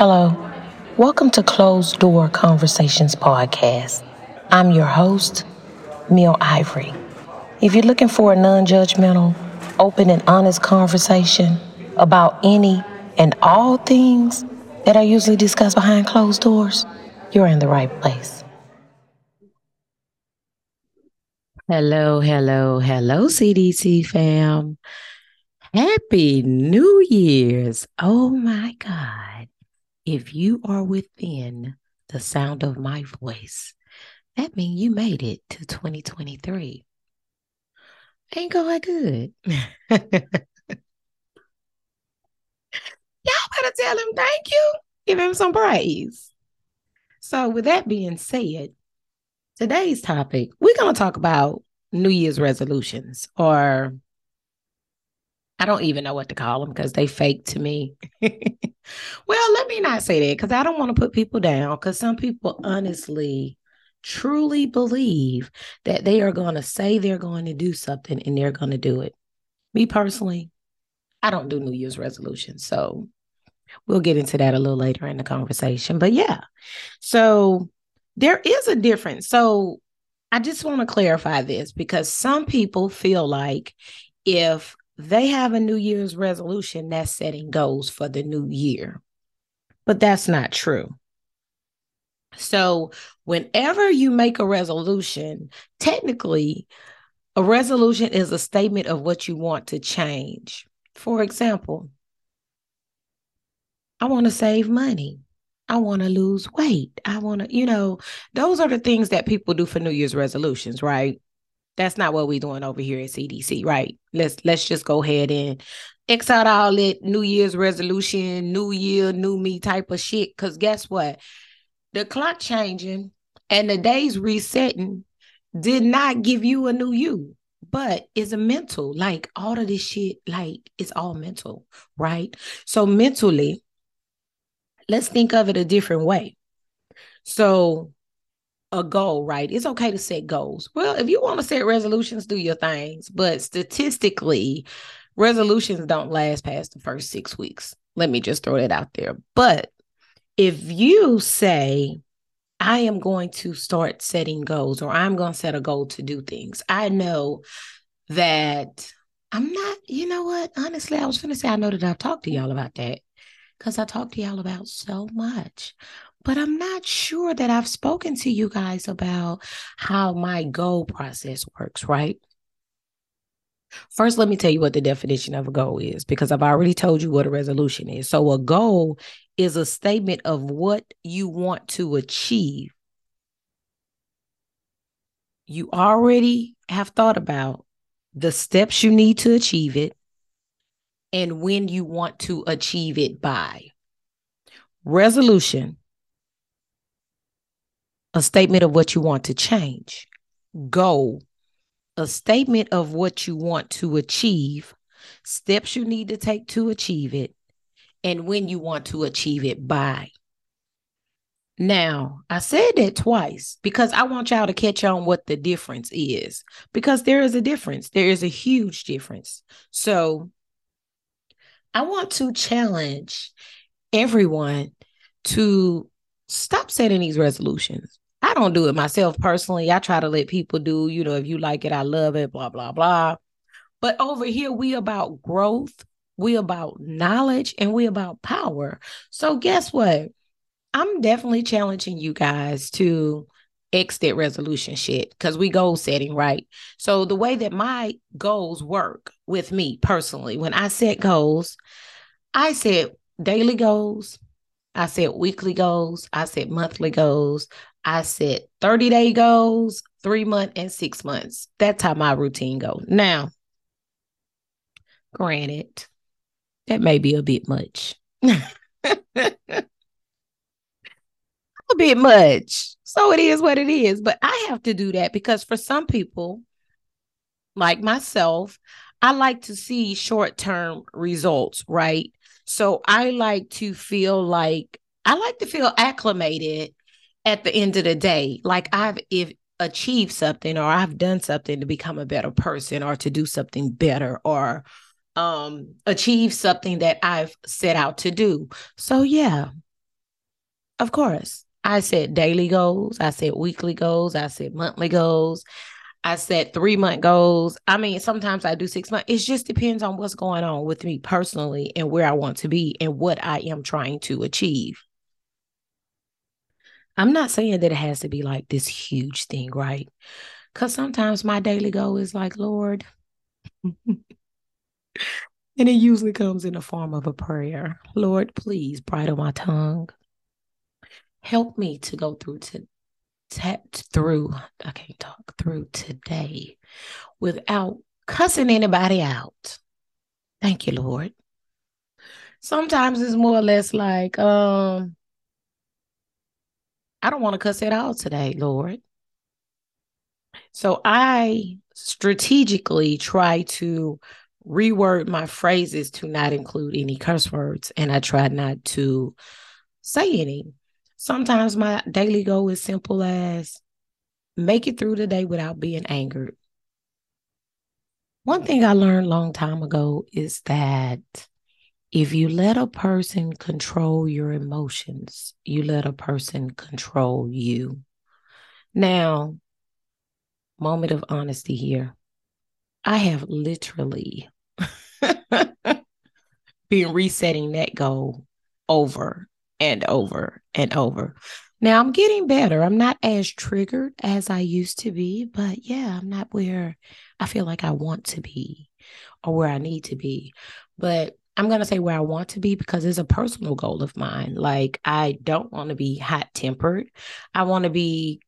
Hello. Welcome to Closed Door Conversations Podcast. I'm your host, Mill Ivory. If you're looking for a non judgmental, open, and honest conversation about any and all things that are usually discussed behind closed doors, you're in the right place. Hello, hello, hello, CDC fam. Happy New Year's. Oh my God. If you are within the sound of my voice, that means you made it to 2023. Ain't going good. Y'all better tell him thank you. Give him some praise. So, with that being said, today's topic, we're going to talk about New Year's resolutions or I don't even know what to call them because they fake to me. well, let me not say that because I don't want to put people down because some people honestly truly believe that they are going to say they're going to do something and they're going to do it. Me personally, I don't do New Year's resolutions. So we'll get into that a little later in the conversation. But yeah, so there is a difference. So I just want to clarify this because some people feel like if they have a New Year's resolution that's setting goals for the new year. But that's not true. So, whenever you make a resolution, technically, a resolution is a statement of what you want to change. For example, I want to save money. I want to lose weight. I want to, you know, those are the things that people do for New Year's resolutions, right? That's not what we're doing over here at CDC, right? Let's let's just go ahead and X out all that New Year's resolution, New Year, new me type of shit. Cause guess what? The clock changing and the days resetting did not give you a new you, but it's a mental. Like all of this shit, like it's all mental, right? So mentally, let's think of it a different way. So a goal, right? It's okay to set goals. Well, if you want to set resolutions, do your things. But statistically, resolutions don't last past the first six weeks. Let me just throw that out there. But if you say, I am going to start setting goals or I'm going to set a goal to do things, I know that I'm not, you know what? Honestly, I was going to say, I know that I've talked to y'all about that because I talked to y'all about so much but I'm not sure that I've spoken to you guys about how my goal process works, right? First, let me tell you what the definition of a goal is because I've already told you what a resolution is. So, a goal is a statement of what you want to achieve. You already have thought about the steps you need to achieve it and when you want to achieve it by. Resolution a statement of what you want to change. Goal, a statement of what you want to achieve, steps you need to take to achieve it, and when you want to achieve it by. Now, I said that twice because I want y'all to catch on what the difference is because there is a difference. There is a huge difference. So, I want to challenge everyone to stop setting these resolutions. I don't do it myself personally. I try to let people do, you know, if you like it, I love it, blah, blah, blah. But over here, we about growth, we about knowledge, and we about power. So guess what? I'm definitely challenging you guys to exit resolution shit because we goal setting, right? So the way that my goals work with me personally, when I set goals, I set daily goals, I set weekly goals, I set monthly goals, I set 30 day goals, three month and six months. That's how my routine goes. Now, granted, that may be a bit much. a bit much. So it is what it is. But I have to do that because for some people, like myself, I like to see short term results, right? So I like to feel like I like to feel acclimated at the end of the day, like I've if achieved something or I've done something to become a better person or to do something better or um achieve something that I've set out to do. So yeah, of course, I set daily goals, I set weekly goals, I set monthly goals, I set three month goals. I mean, sometimes I do six months. It just depends on what's going on with me personally and where I want to be and what I am trying to achieve. I'm not saying that it has to be like this huge thing, right? Because sometimes my daily goal is like, Lord, and it usually comes in the form of a prayer. Lord, please bridle my tongue. Help me to go through to tapped through, I can't talk through today without cussing anybody out. Thank you, Lord. Sometimes it's more or less like, um, I don't want to cuss at all today, Lord. So I strategically try to reword my phrases to not include any curse words, and I try not to say any. Sometimes my daily goal is simple as make it through the day without being angered. One thing I learned long time ago is that if you let a person control your emotions, you let a person control you. Now, moment of honesty here. I have literally been resetting that goal over and over and over. Now I'm getting better. I'm not as triggered as I used to be, but yeah, I'm not where I feel like I want to be or where I need to be. But I'm going to say where I want to be because it's a personal goal of mine. Like, I don't want to be hot tempered. I want to be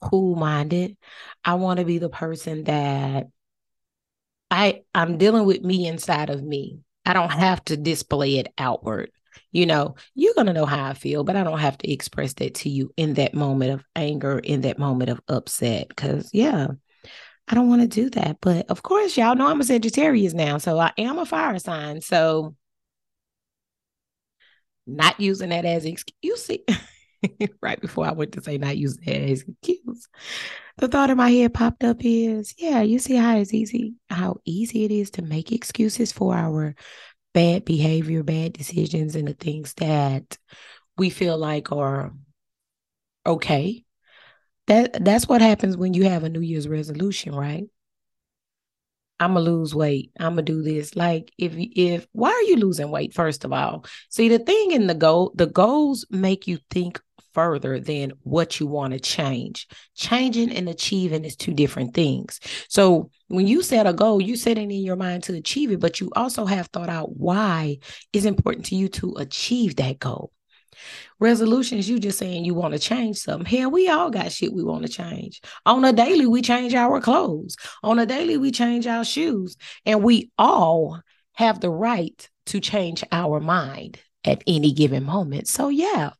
cool minded. I want to be the person that I I'm dealing with me inside of me. I don't have to display it outward. You know, you're going to know how I feel, but I don't have to express that to you in that moment of anger, in that moment of upset. Because, yeah, I don't want to do that. But of course, y'all know I'm a Sagittarius now. So I am a fire sign. So not using that as excuse. You see, right before I went to say not using that as excuse. The thought in my head popped up is, yeah, you see how it's easy, how easy it is to make excuses for our bad behavior, bad decisions, and the things that we feel like are okay. That that's what happens when you have a New Year's resolution, right? I'm gonna lose weight. I'm gonna do this. Like if if why are you losing weight? First of all, see the thing in the goal, the goals make you think further than what you want to change. Changing and achieving is two different things. So when you set a goal, you set it in your mind to achieve it, but you also have thought out why it's important to you to achieve that goal. Resolutions, you just saying you want to change something. Hell, we all got shit we want to change. On a daily, we change our clothes. On a daily, we change our shoes. And we all have the right to change our mind at any given moment. So, yeah,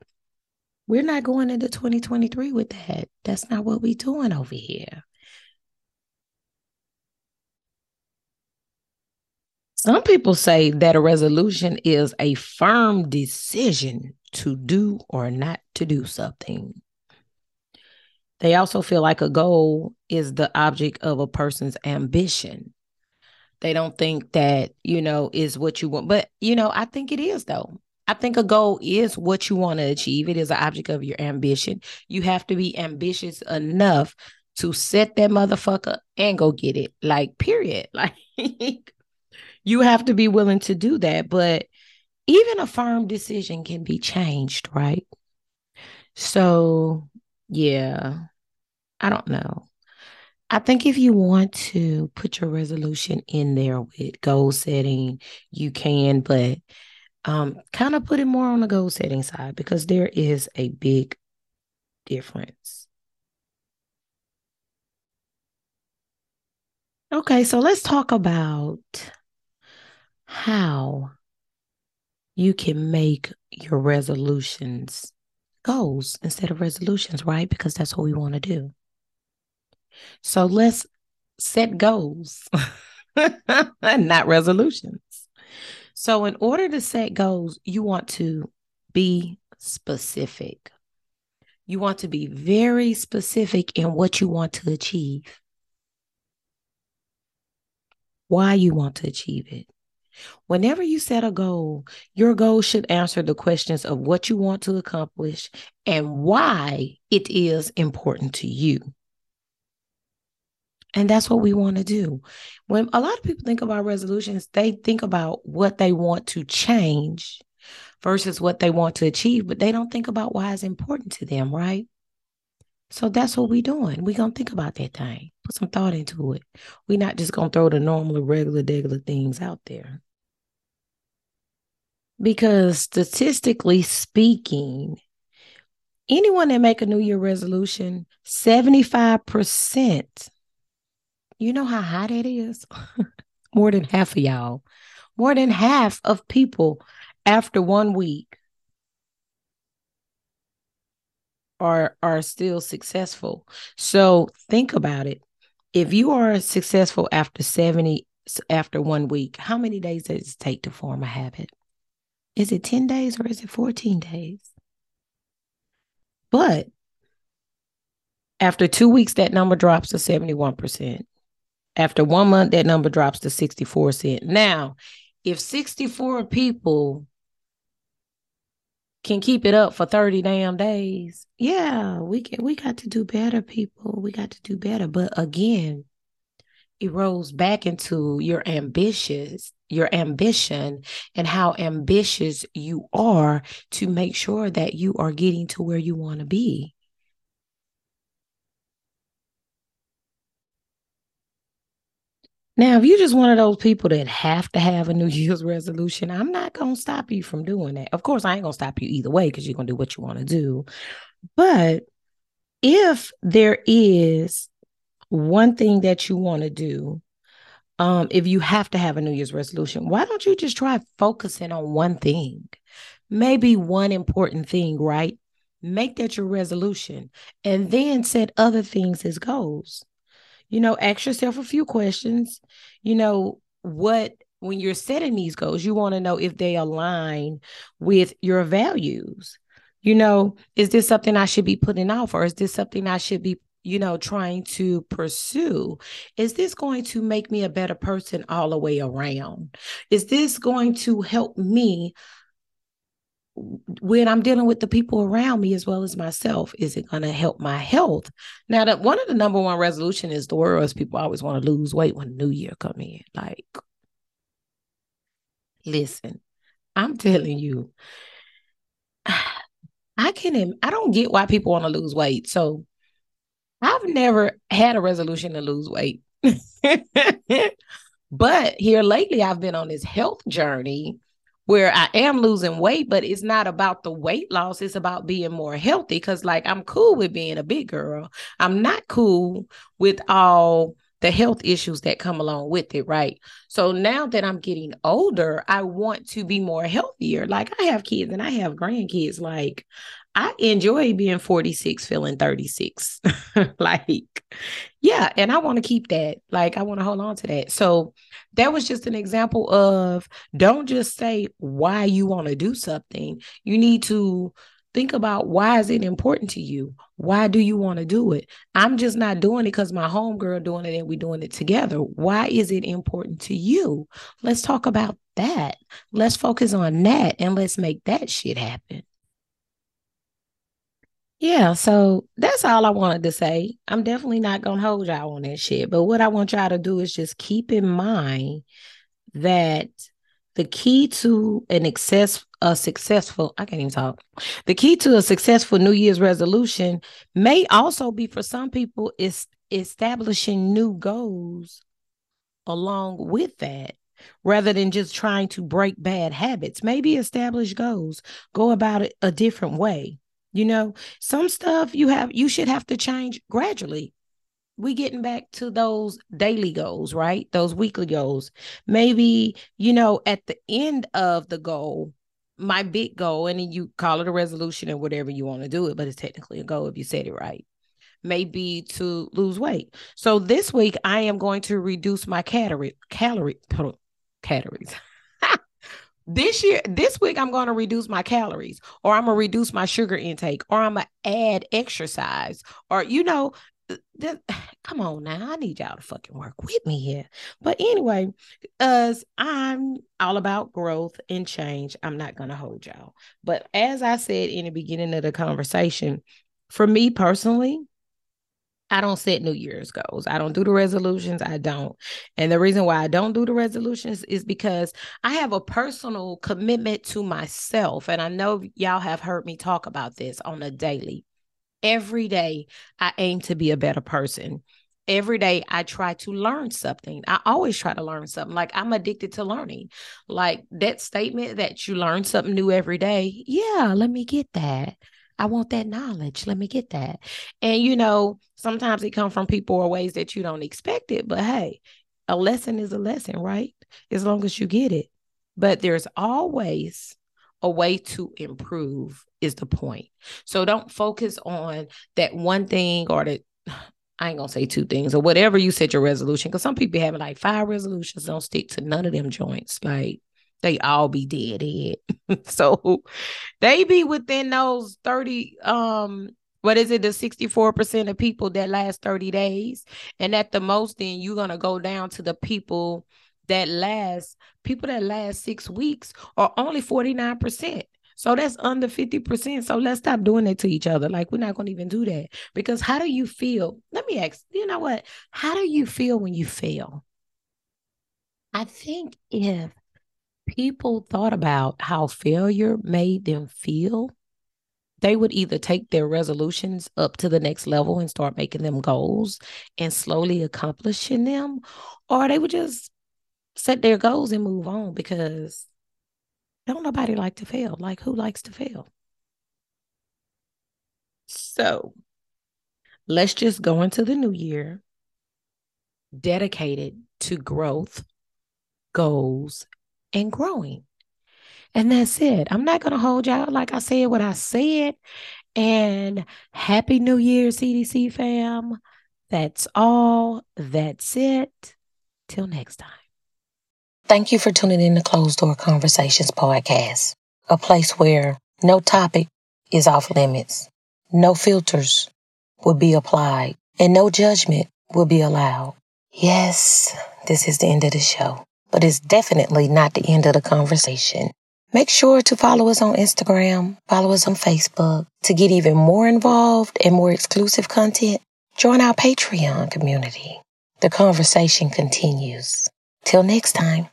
we're not going into 2023 with that. That's not what we're doing over here. Some people say that a resolution is a firm decision to do or not to do something. They also feel like a goal is the object of a person's ambition. They don't think that, you know, is what you want. But, you know, I think it is, though. I think a goal is what you want to achieve. It is an object of your ambition. You have to be ambitious enough to set that motherfucker and go get it. Like, period. Like, you have to be willing to do that. But even a firm decision can be changed, right? So, yeah, I don't know. I think if you want to put your resolution in there with goal setting, you can, but um, kind of put it more on the goal setting side because there is a big difference. Okay, so let's talk about how you can make your resolutions goals instead of resolutions, right? Because that's what we want to do. So let's set goals, and not resolutions. So, in order to set goals, you want to be specific. You want to be very specific in what you want to achieve, why you want to achieve it. Whenever you set a goal, your goal should answer the questions of what you want to accomplish and why it is important to you. And that's what we want to do. When a lot of people think about resolutions, they think about what they want to change versus what they want to achieve, but they don't think about why it's important to them, right? So that's what we're doing. We're going to think about that thing, put some thought into it. We're not just going to throw the normal, regular, regular things out there. Because statistically speaking, anyone that make a New Year resolution, 75%, you know how high that is? More than half of y'all, more than half of people after one week are are still successful. So think about it. If you are successful after 70 after one week, how many days does it take to form a habit? Is it 10 days or is it 14 days? But after two weeks, that number drops to 71%. After one month, that number drops to 64 cent. Now, if 64 people can keep it up for 30 damn days, yeah, we can we got to do better, people. We got to do better. But again, it rolls back into your ambitious, your ambition and how ambitious you are to make sure that you are getting to where you want to be. Now, if you're just one of those people that have to have a New Year's resolution, I'm not going to stop you from doing that. Of course, I ain't going to stop you either way because you're going to do what you want to do. But if there is one thing that you want to do, um, if you have to have a New Year's resolution, why don't you just try focusing on one thing? Maybe one important thing, right? Make that your resolution and then set other things as goals you know, ask yourself a few questions. You know, what when you're setting these goals, you want to know if they align with your values. You know, is this something I should be putting off or is this something I should be, you know, trying to pursue? Is this going to make me a better person all the way around? Is this going to help me when I'm dealing with the people around me as well as myself, is it going to help my health? Now, that one of the number one resolution is the world is people always want to lose weight when New Year come in. Like, listen, I'm telling you, I can. I don't get why people want to lose weight. So, I've never had a resolution to lose weight. but here lately, I've been on this health journey where I am losing weight, but it's not about the weight loss. It's about being more healthy. Cause like I'm cool with being a big girl. I'm not cool with all the health issues that come along with it, right? So now that I'm getting older, I want to be more healthier. Like I have kids and I have grandkids. Like I enjoy being 46, feeling 36. like, yeah. And I want to keep that. Like, I want to hold on to that. So, that was just an example of don't just say why you want to do something. You need to think about why is it important to you? Why do you want to do it? I'm just not doing it because my homegirl doing it and we doing it together. Why is it important to you? Let's talk about that. Let's focus on that and let's make that shit happen. Yeah, so that's all I wanted to say. I'm definitely not gonna hold y'all on that shit. But what I want y'all to do is just keep in mind that the key to an excess a successful I can't even talk. The key to a successful New Year's resolution may also be for some people is establishing new goals along with that rather than just trying to break bad habits. Maybe establish goals, go about it a different way. You know, some stuff you have you should have to change gradually. We getting back to those daily goals, right? Those weekly goals. Maybe, you know, at the end of the goal, my big goal, and then you call it a resolution and whatever you want to do it, but it's technically a goal if you said it right. Maybe to lose weight. So this week I am going to reduce my calorie calorie calories this year this week i'm going to reduce my calories or i'm going to reduce my sugar intake or i'm going to add exercise or you know come on now. I need y'all to fucking work with me here. But anyway, as I'm all about growth and change, I'm not gonna hold y'all. But as I said in the beginning of the conversation, for me personally, I don't set New Year's goals. I don't do the resolutions. I don't. And the reason why I don't do the resolutions is because I have a personal commitment to myself. And I know y'all have heard me talk about this on a daily. Every day, I aim to be a better person. Every day, I try to learn something. I always try to learn something. Like I'm addicted to learning. Like that statement that you learn something new every day. Yeah, let me get that. I want that knowledge. Let me get that. And you know, sometimes it comes from people or ways that you don't expect it. But hey, a lesson is a lesson, right? As long as you get it. But there's always a way to improve is the point. So don't focus on that one thing or that I ain't gonna say two things or whatever you set your resolution. Cause some people have like five resolutions, don't stick to none of them joints. Like they all be dead so they be within those 30 um what is it the 64% of people that last 30 days and at the most then you're going to go down to the people that last people that last 6 weeks are only 49%. So that's under 50%. So let's stop doing it to each other. Like, we're not going to even do that. Because how do you feel? Let me ask, you know what? How do you feel when you fail? I think if people thought about how failure made them feel, they would either take their resolutions up to the next level and start making them goals and slowly accomplishing them, or they would just set their goals and move on because don't nobody like to fail. Like, who likes to fail? So let's just go into the new year dedicated to growth, goals, and growing. And that's it. I'm not going to hold y'all like I said what I said. And happy new year, CDC fam. That's all. That's it. Till next time. Thank you for tuning in to Closed Door Conversations podcast, a place where no topic is off limits, no filters will be applied, and no judgment will be allowed. Yes, this is the end of the show but it's definitely not the end of the conversation. Make sure to follow us on Instagram, follow us on Facebook. To get even more involved and more exclusive content, join our Patreon community. The conversation continues. Till next time.